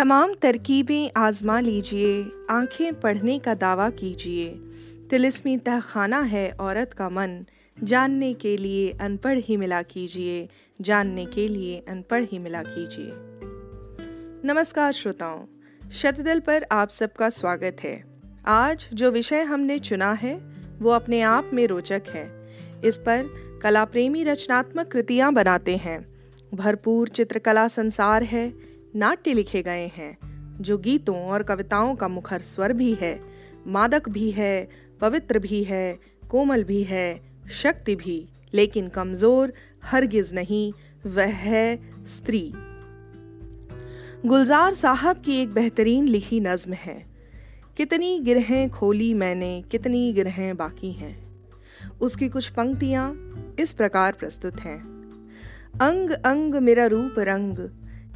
तमाम तरकीबें आजमा लीजिए, आँखें पढ़ने का दावा कीजिए। तिलिस्मी तहखाना है औरत का मन। जानने के लिए अनपढ़ ही मिला कीजिए। जानने के लिए अनपढ़ ही मिला कीजिए। नमस्कार श्रोताओं, शतदल पर आप सबका स्वागत है। आज जो विषय हमने चुना है, वो अपने आप में रोचक है। इस पर कला प्रेमी रचनात्मक कृतियाँ बनाते हैं। भरपूर चित्रकला संसार है नाट्य लिखे गए हैं, जो गीतों और कविताओं का मुखर स्वर भी है, मादक भी है, पवित्र भी है, कोमल भी है, शक्ति भी, लेकिन कमज़ोर, हरगिज नहीं, वह है स्त्री। गुलजार साहब की एक बेहतरीन लिखी नज्म है, कितनी गिरहें खोली मैंने, कितनी गिरहें बाकी हैं। उसकी कुछ पंक्तियाँ इस प्रकार प्रस्तुत हैं। अंग अंग मेरा रूप रंग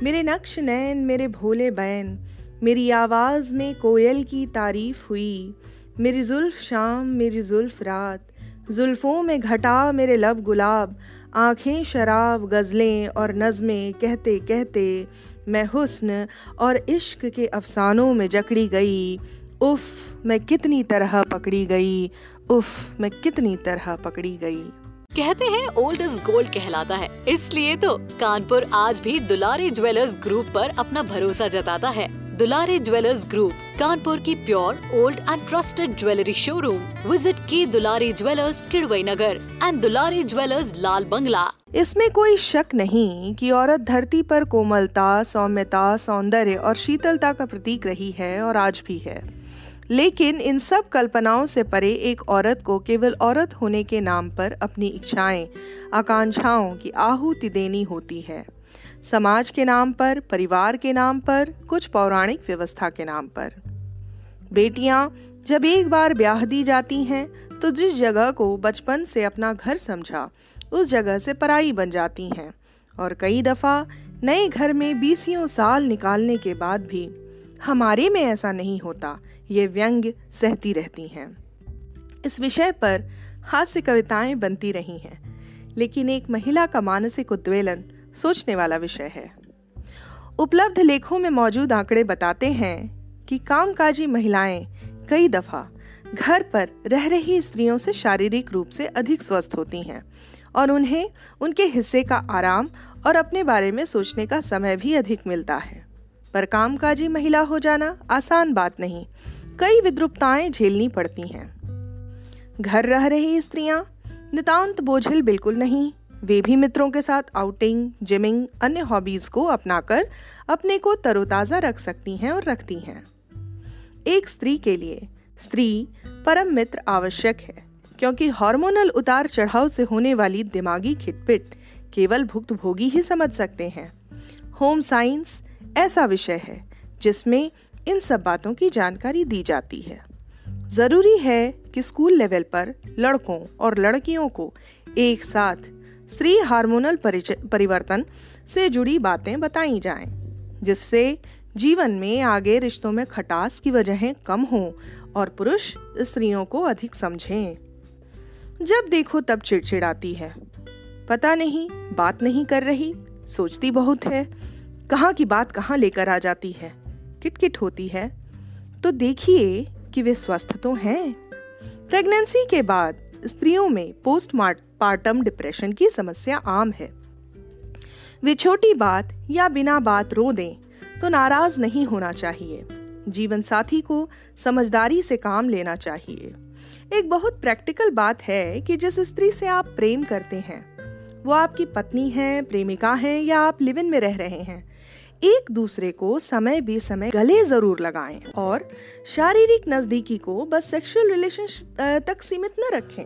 मेरे नक्श नैन, मेरे भोले बैन, मेरी आवाज़ में कोयल की तारीफ़ हुई। मेरी जुल्फ शाम, मेरी जुल्फ रात, जुल्फ़ों में घटा मेरे लब गुलाब, आँखें शराब, गज़लें और नज़में कहते कहते मैं हुस्न और इश्क के अफसानों में जकड़ी गई। उफ़, मैं कितनी तरह पकड़ी गई। उफ़, मैं कितनी तरह पकड़ी गई। कहते हैं ओल्ड इज़ गोल्ड कहलाता है। इसलिए तो कानपुर आज भी दुलारी ज्वेलर्स ग्रुप पर अपना भरोसा जताता है। दुलारी ज्वेलर्स ग्रुप कानपुर की pure old and trusted jewellery showroom visit की Dulari jewellers Kidwai Nagar and Dulari jewellers Lal Bangla. इसमें कोई शक नहीं कि औरत धरती पर कोमलता, सौम्यता, सौंदर्य और शीतलता का प्रतीक रही है और आज भी है। लेकिन इन सब कल्पनाओं से परे एक औरत को केवल औरत होने के नाम पर अपनी इच्छाएँ, आकांक्षाओं की आहुति देनी होती है। समाज के नाम पर, परिवार के नाम पर, कुछ पौराणिक व्यवस्था के नाम पर। बेटियाँ, जब एक बार ब्याह दी जाती हैं तो जिस जगह को बचपन से अपना घर समझा, उस जगह से पराई बन जाती हैं। और कई दफ़ा नए घर में बीसियों साल निकालने के बाद भी हमारे में ऐसा नहीं होता। ये व्यंग सहती रहती हैं। इस विषय पर हास्य कविताएँ बनती रही हैं, लेकिन एक महिला का मानसिक उद्वेलन सोचने वाला विषय है। उपलब्ध लेखों में मौजूद आंकड़े बताते हैं कि कामकाजी महिलाएँ कई दफ़ा घर पर रह रही स्त्रियों से शारीरिक रूप से अधिक स्वस्थ होती हैं और उन्हें उनके हिस्से का आराम और अपने बारे में सोचने का समय भी अधिक मिलता है। पर कामकाजी महिला हो जाना आसान बात नहीं। कई विद्रुपताएँ झेलनी पड़ती हैं। घर रह रही स्त्रियाँ, नितांत बोझिल बिल्कुल नहीं। वे भी मित्रों के साथ आउटिंग जिमिंग अन्य हॉबीज को अपनाकर अपने को तरोताजा रख सकती हैं और रखती हैं। एक स्त्री के लिए, स्त्री परम मित्र आवश्यक है, क्योंकि हार्मोनल उतार चढ़ाव से होने वाली दिमागी खिटपिट केवल भुक्तभोगी ही समझ सकते हैं। होम साइंस ऐसा विषय है जिसमें इन सब बातों की जानकारी दी जाती है। ज़रूरी है कि स्कूल लेवल पर लड़कों और लड़कियों को एक साथ स्त्री हार्मोनल परिवर्तन से जुड़ी बातें बताई जाएँ, जिससे जीवन में आगे रिश्तों में खटास की वजहें कम हों और पुरुष स्त्रियों को अधिक समझें। जब देखो तब चिड़चिड़ाती है। पता नहीं बात नहीं कर रही सोचती बहुत है। कहाँ की बात कहाँ लेकर आ जाती है? किटकिट होती है। तो देखिए कि वे स्वस्थ तो हैं। प्रेगनेंसी के बाद स्त्रियों में पोस्ट पार्टम डिप्रेशन की समस्या आम है। वे छोटी बात या बिना बात रो दें तो नाराज़ नहीं होना चाहिए। जीवन साथी को समझदारी से काम लेना चाहिए। एक बहुत प्रैक्टिकल बात है कि जिस स्त्री से आप प्रेम करते हैं वो आपकी पत्नी है, प्रेमिका है या आप लिव इन में रह रहे हैं। एक दूसरे को समय बेसमय गले ज़रूर लगाएँ और शारीरिक नजदीकी को बस सेक्सुअल रिलेशन तक सीमित न रखें।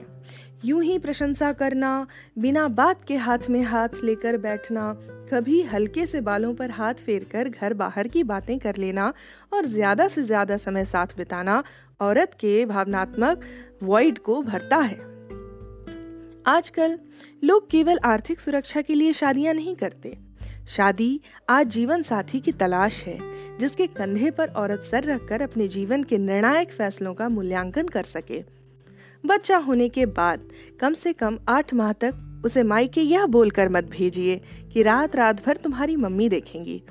यूँ ही प्रशंसा करना, बिना बात के हाथ में हाथ लेकर बैठना, कभी हल्के से बालों पर हाथ फेर कर घर बाहर की बातें कर लेना और ज़्यादा से ज़्यादा समय साथ बिताना औरत के भावनात्मक वॉइड को भरता है। आजकल लोग केवल आर्थिक सुरक्षा के लिए शादियाँ नहीं करते। शादी आज जीवन साथी की तलाश है, जिसके कंधे पर औरत सर रखकर अपने जीवन के निर्णायक फैसलों का मूल्यांकन कर सके। बच्चा होने के बाद कम से कम आठ माह तक उसे मायके यह बोलकर मत भेजिए कि रात रात भर तुम्हारी मम्मी देखेंगी।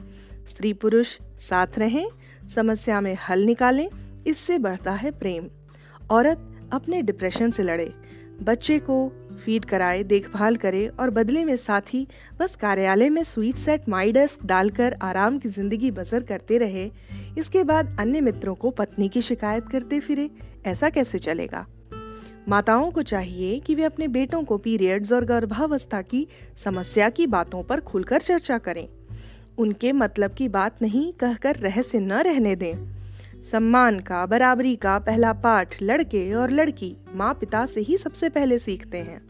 स्त्री पुरुष साथ रहें, समस्या में हल निकालें, इससे बढ़ता है प्रेम। औरत अपने डिप्रेशन से लड़े। बच्चे को फ़ीड कराए, देखभाल करे और बदले में साथ बस कार्यालय में स्वीट सेट माई डेस्क डालकर आराम की ज़िंदगी बसर करते रहे। इसके बाद अन्य मित्रों को पत्नी की शिकायत करते फिरे। ऐसा कैसे चलेगा? माताओं को चाहिए कि वे अपने बेटों को पीरियड्स और गर्भावस्था की समस्या की बातों पर खुलकर चर्चा करें। उनके मतलब की बात नहीं, कहकर रहस्य न रहने दें। सम्मान का, बराबरी का पहला पाठ लड़के और लड़की माँ पिता से ही सबसे पहले सीखते हैं।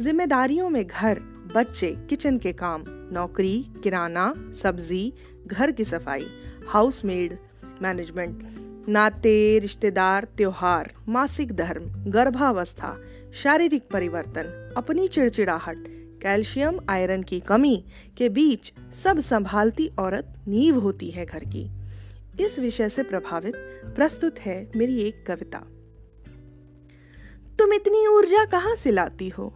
जिम्मेदारियों में घर, बच्चे, किचन के काम, नौकरी, किराना, सब्ज़ी, घर की सफ़ाई हाउस मेड मैनेजमेंट, नाते, रिश्तेदार, त्योहार, मासिक धर्म, गर्भावस्था, शारीरिक परिवर्तन, अपनी चिड़चिड़ाहट, कैल्शियम, आयरन की कमी के बीच सब संभालती औरत नींव होती है घर की। इस विषय से प्रभावित प्रस्तुत है मेरी एक कविता। तुम इतनी ऊर्जा कहाँ से लाती हो?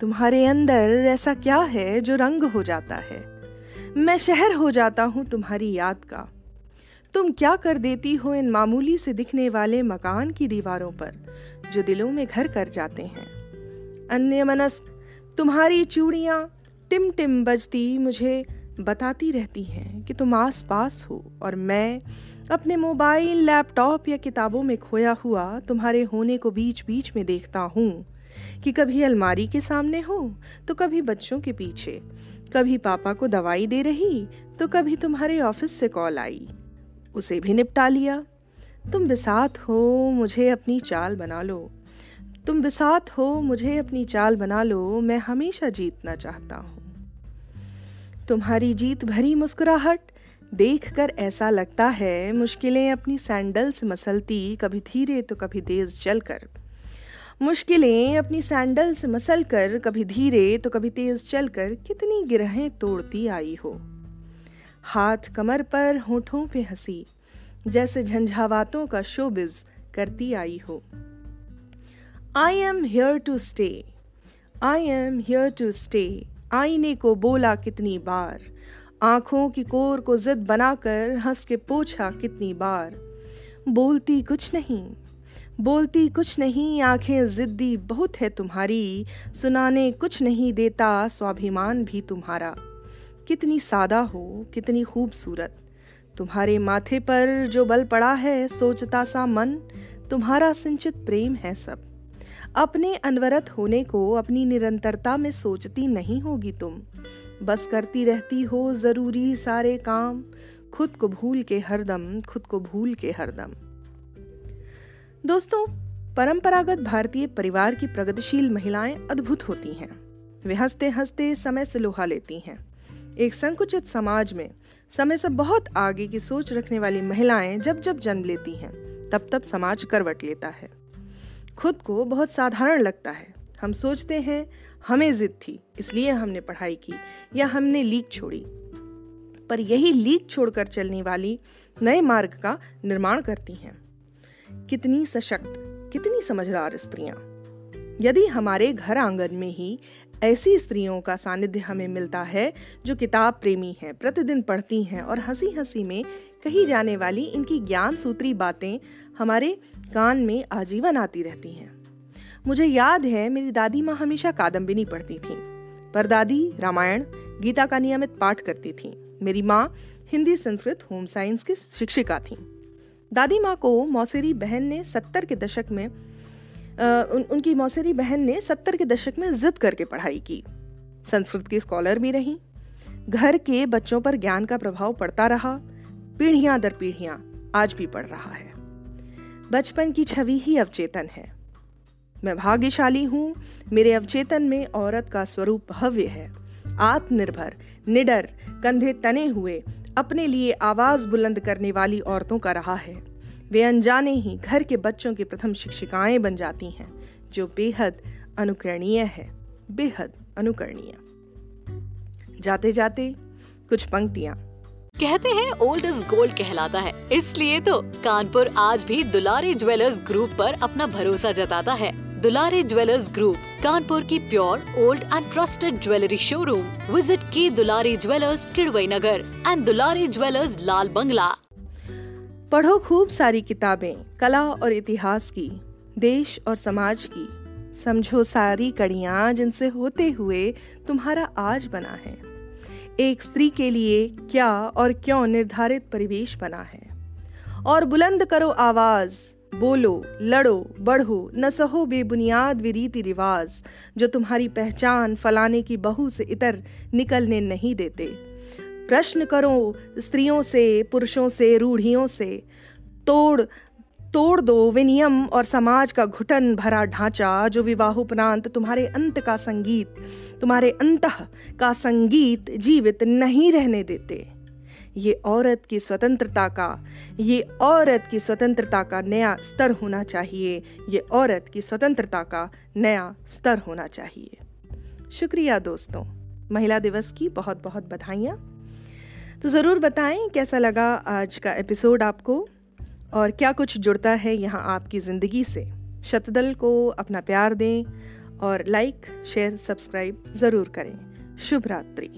तुम्हारे अंदर ऐसा क्या है जो रंग हो जाता है? मैं शहर हो जाता हूँ तुम्हारी याद का। तुम क्या कर देती हो इन मामूली से दिखने वाले मकान की दीवारों पर, जो दिलों में घर कर जाते हैं? अन्य मनस्क तुम्हारी चूड़ियाँ टिम टिम बजती मुझे बताती रहती हैं कि तुम आस पास हो और मैं अपने मोबाइल, लैपटॉप या किताबों में खोया हुआ तुम्हारे होने को बीच बीच में देखता हूँ कि कभी अलमारी के सामने हो तो कभी बच्चों के पीछे, कभी पापा को दवाई दे रही तो कभी तुम्हारे ऑफ़िस से कॉल आई। उसे भी निपटा लिया। तुम बिसात हो, मुझे अपनी चाल बना लो। तुम बिसात हो, मुझे अपनी चाल बना लो, मैं हमेशा जीतना चाहता हूँ। तुम्हारी जीत भरी मुस्कुराहट। देखकर ऐसा लगता है, मुश्किलें अपनी सैंडल्स मसलती, कभी धीरे तो कभी तेज चलकर। मुश्किलें अपनी सैंडल्स मसल कर कभी धीरे तो कभी तेज चलकर, कितनी गिरहें तोड़ती आई हो। हाथ कमर पर, होठों पे हँसी, जैसे झंझावातों का शोबिज करती आई हो। I am here to stay I am here to stay आईने को बोला कितनी बार। आँखों की कोर को जिद बनाकर हंस के पूछा कितनी बार। बोलती कुछ नहीं, बोलती कुछ नहीं, आँखें जिद्दी बहुत है तुम्हारी, सुनाने कुछ नहीं देता, स्वाभिमान भी तुम्हारा। कितनी सादा हो, कितनी खूबसूरत। तुम्हारे माथे पर जो बल पड़ा है, सोचता सा मन, तुम्हारा सिंचित प्रेम है सब। अपने अनवरत होने को अपनी निरंतरता में सोचती नहीं होगी तुम। बस करती रहती हो ज़रूरी सारे काम। खुद को भूल के हरदम, खुद को भूल के हरदम। दोस्तों, परंपरागत भारतीय परिवार की प्रगतिशील महिलाएँ अद्भुत होती हैं। वे हँसते हँसते समय से लोहा लेती हैं। एक संकुचित समाज में समय से बहुत आगे की सोच रखने वाली महिलाएँ जब जब जन्म लेती हैं तब तब समाज करवट लेता है। खुद को बहुत साधारण लगता है। हम सोचते हैं, हमें जिद थी, इसलिए हमने पढ़ाई की, या हमने लीक छोड़ी। पर यही लीक छोड़कर चलने वाली नए मार्ग का निर्माण करती हैं। कितनी सशक्त, कितनी समझदार स्त्रियाँ। यदि हमारे घर आँगन में ही ऐसी स्त्रियों का सानिध्य हमें मिलता है, जो किताब प्रेमी हैं, प्रतिदिन पढ़ती हैं और हँसी हँसी में कही जाने वाली इनकी ज्ञान सूत्री बातें हमारे कान में आजीवन आती रहती हैं। मुझे याद है मेरी दादी माँ हमेशा कादम्बिनी पढ़ती थी। पर दादी रामायण गीता का नियमित पाठ करती थी। मेरी माँ हिंदी संस्कृत होम साइंस की शिक्षिका थी। दादी माँ को मौसेरी बहन ने सत्तर के दशक में आ, उन, उनकी मौसेरी बहन ने सत्तर के दशक में जिद करके पढ़ाई की। संस्कृत की स्कॉलर भी रही। घर के बच्चों पर ज्ञान का प्रभाव पड़ता रहा। पीढ़ियाँ दर पीढ़ियाँ आज भी पड़ रहा है। बचपन की छवि ही अवचेतन है। मैं भाग्यशाली हूँ, मेरे अवचेतन में औरत का स्वरूप भव्य है। आत्मनिर्भर, निडर, कंधे तने हुए, अपने लिए आवाज़ बुलंद करने वाली औरतों का रहा है। वे अनजाने ही घर के बच्चों की प्रथम शिक्षिकाएँ बन जाती हैं, जो बेहद अनुकरणीय है, बेहद अनुकरणीय। जाते जाते कुछ पंक्तियाँ। कहते हैं ओल्ड इज़ गोल्ड कहलाता है। इसलिए तो कानपुर आज भी दुलारी ज्वेलर्स ग्रुप पर अपना भरोसा जताता है। दुलारे ज्वेलर्स ग्रुप कानपुर की pure old and trusted jewellery showroom visit की Dulare jewellers Kidwai Nagar and Dulare jewellers Lal Bangla पढ़ो खूब सारी किताबें, कला और इतिहास की, देश और समाज की। समझो सारी कड़ियाँ जिनसे होते हुए तुम्हारा आज बना है। एक स्त्री के लिए क्या और क्यों निर्धारित परिवेश बना है? और बुलंद करो आवाज़, बोलो, लड़ो, बढ़ो, न सहो बेबुनियाद वे रीति रिवाज, जो तुम्हारी पहचान फलाने की बहू से इतर निकलने नहीं देते। प्रश्न करो स्त्रियों से, पुरुषों से, रूढ़ियों से, तोड़ तोड़ दो विनियम और समाज का घुटन भरा ढांचा, जो विवाह उपरांत तुम्हारे अंत का संगीत, तुम्हारे अंत का संगीत जीवित नहीं रहने देते। ये औरत की स्वतंत्रता का, ये औरत की स्वतंत्रता का नया स्तर होना चाहिए। ये औरत की स्वतंत्रता का नया स्तर होना चाहिए। शुक्रिया दोस्तों। महिला दिवस की बहुत बहुत बधाइयाँ। तो ज़रूर बताएँ कैसा लगा आज का एपिसोड आपको? और क्या कुछ जुड़ता है यहाँ आपकी ज़िंदगी से? शतदल को अपना प्यार दें और लाइक शेयर सब्सक्राइब ज़रूर करें। शुभ रात्रि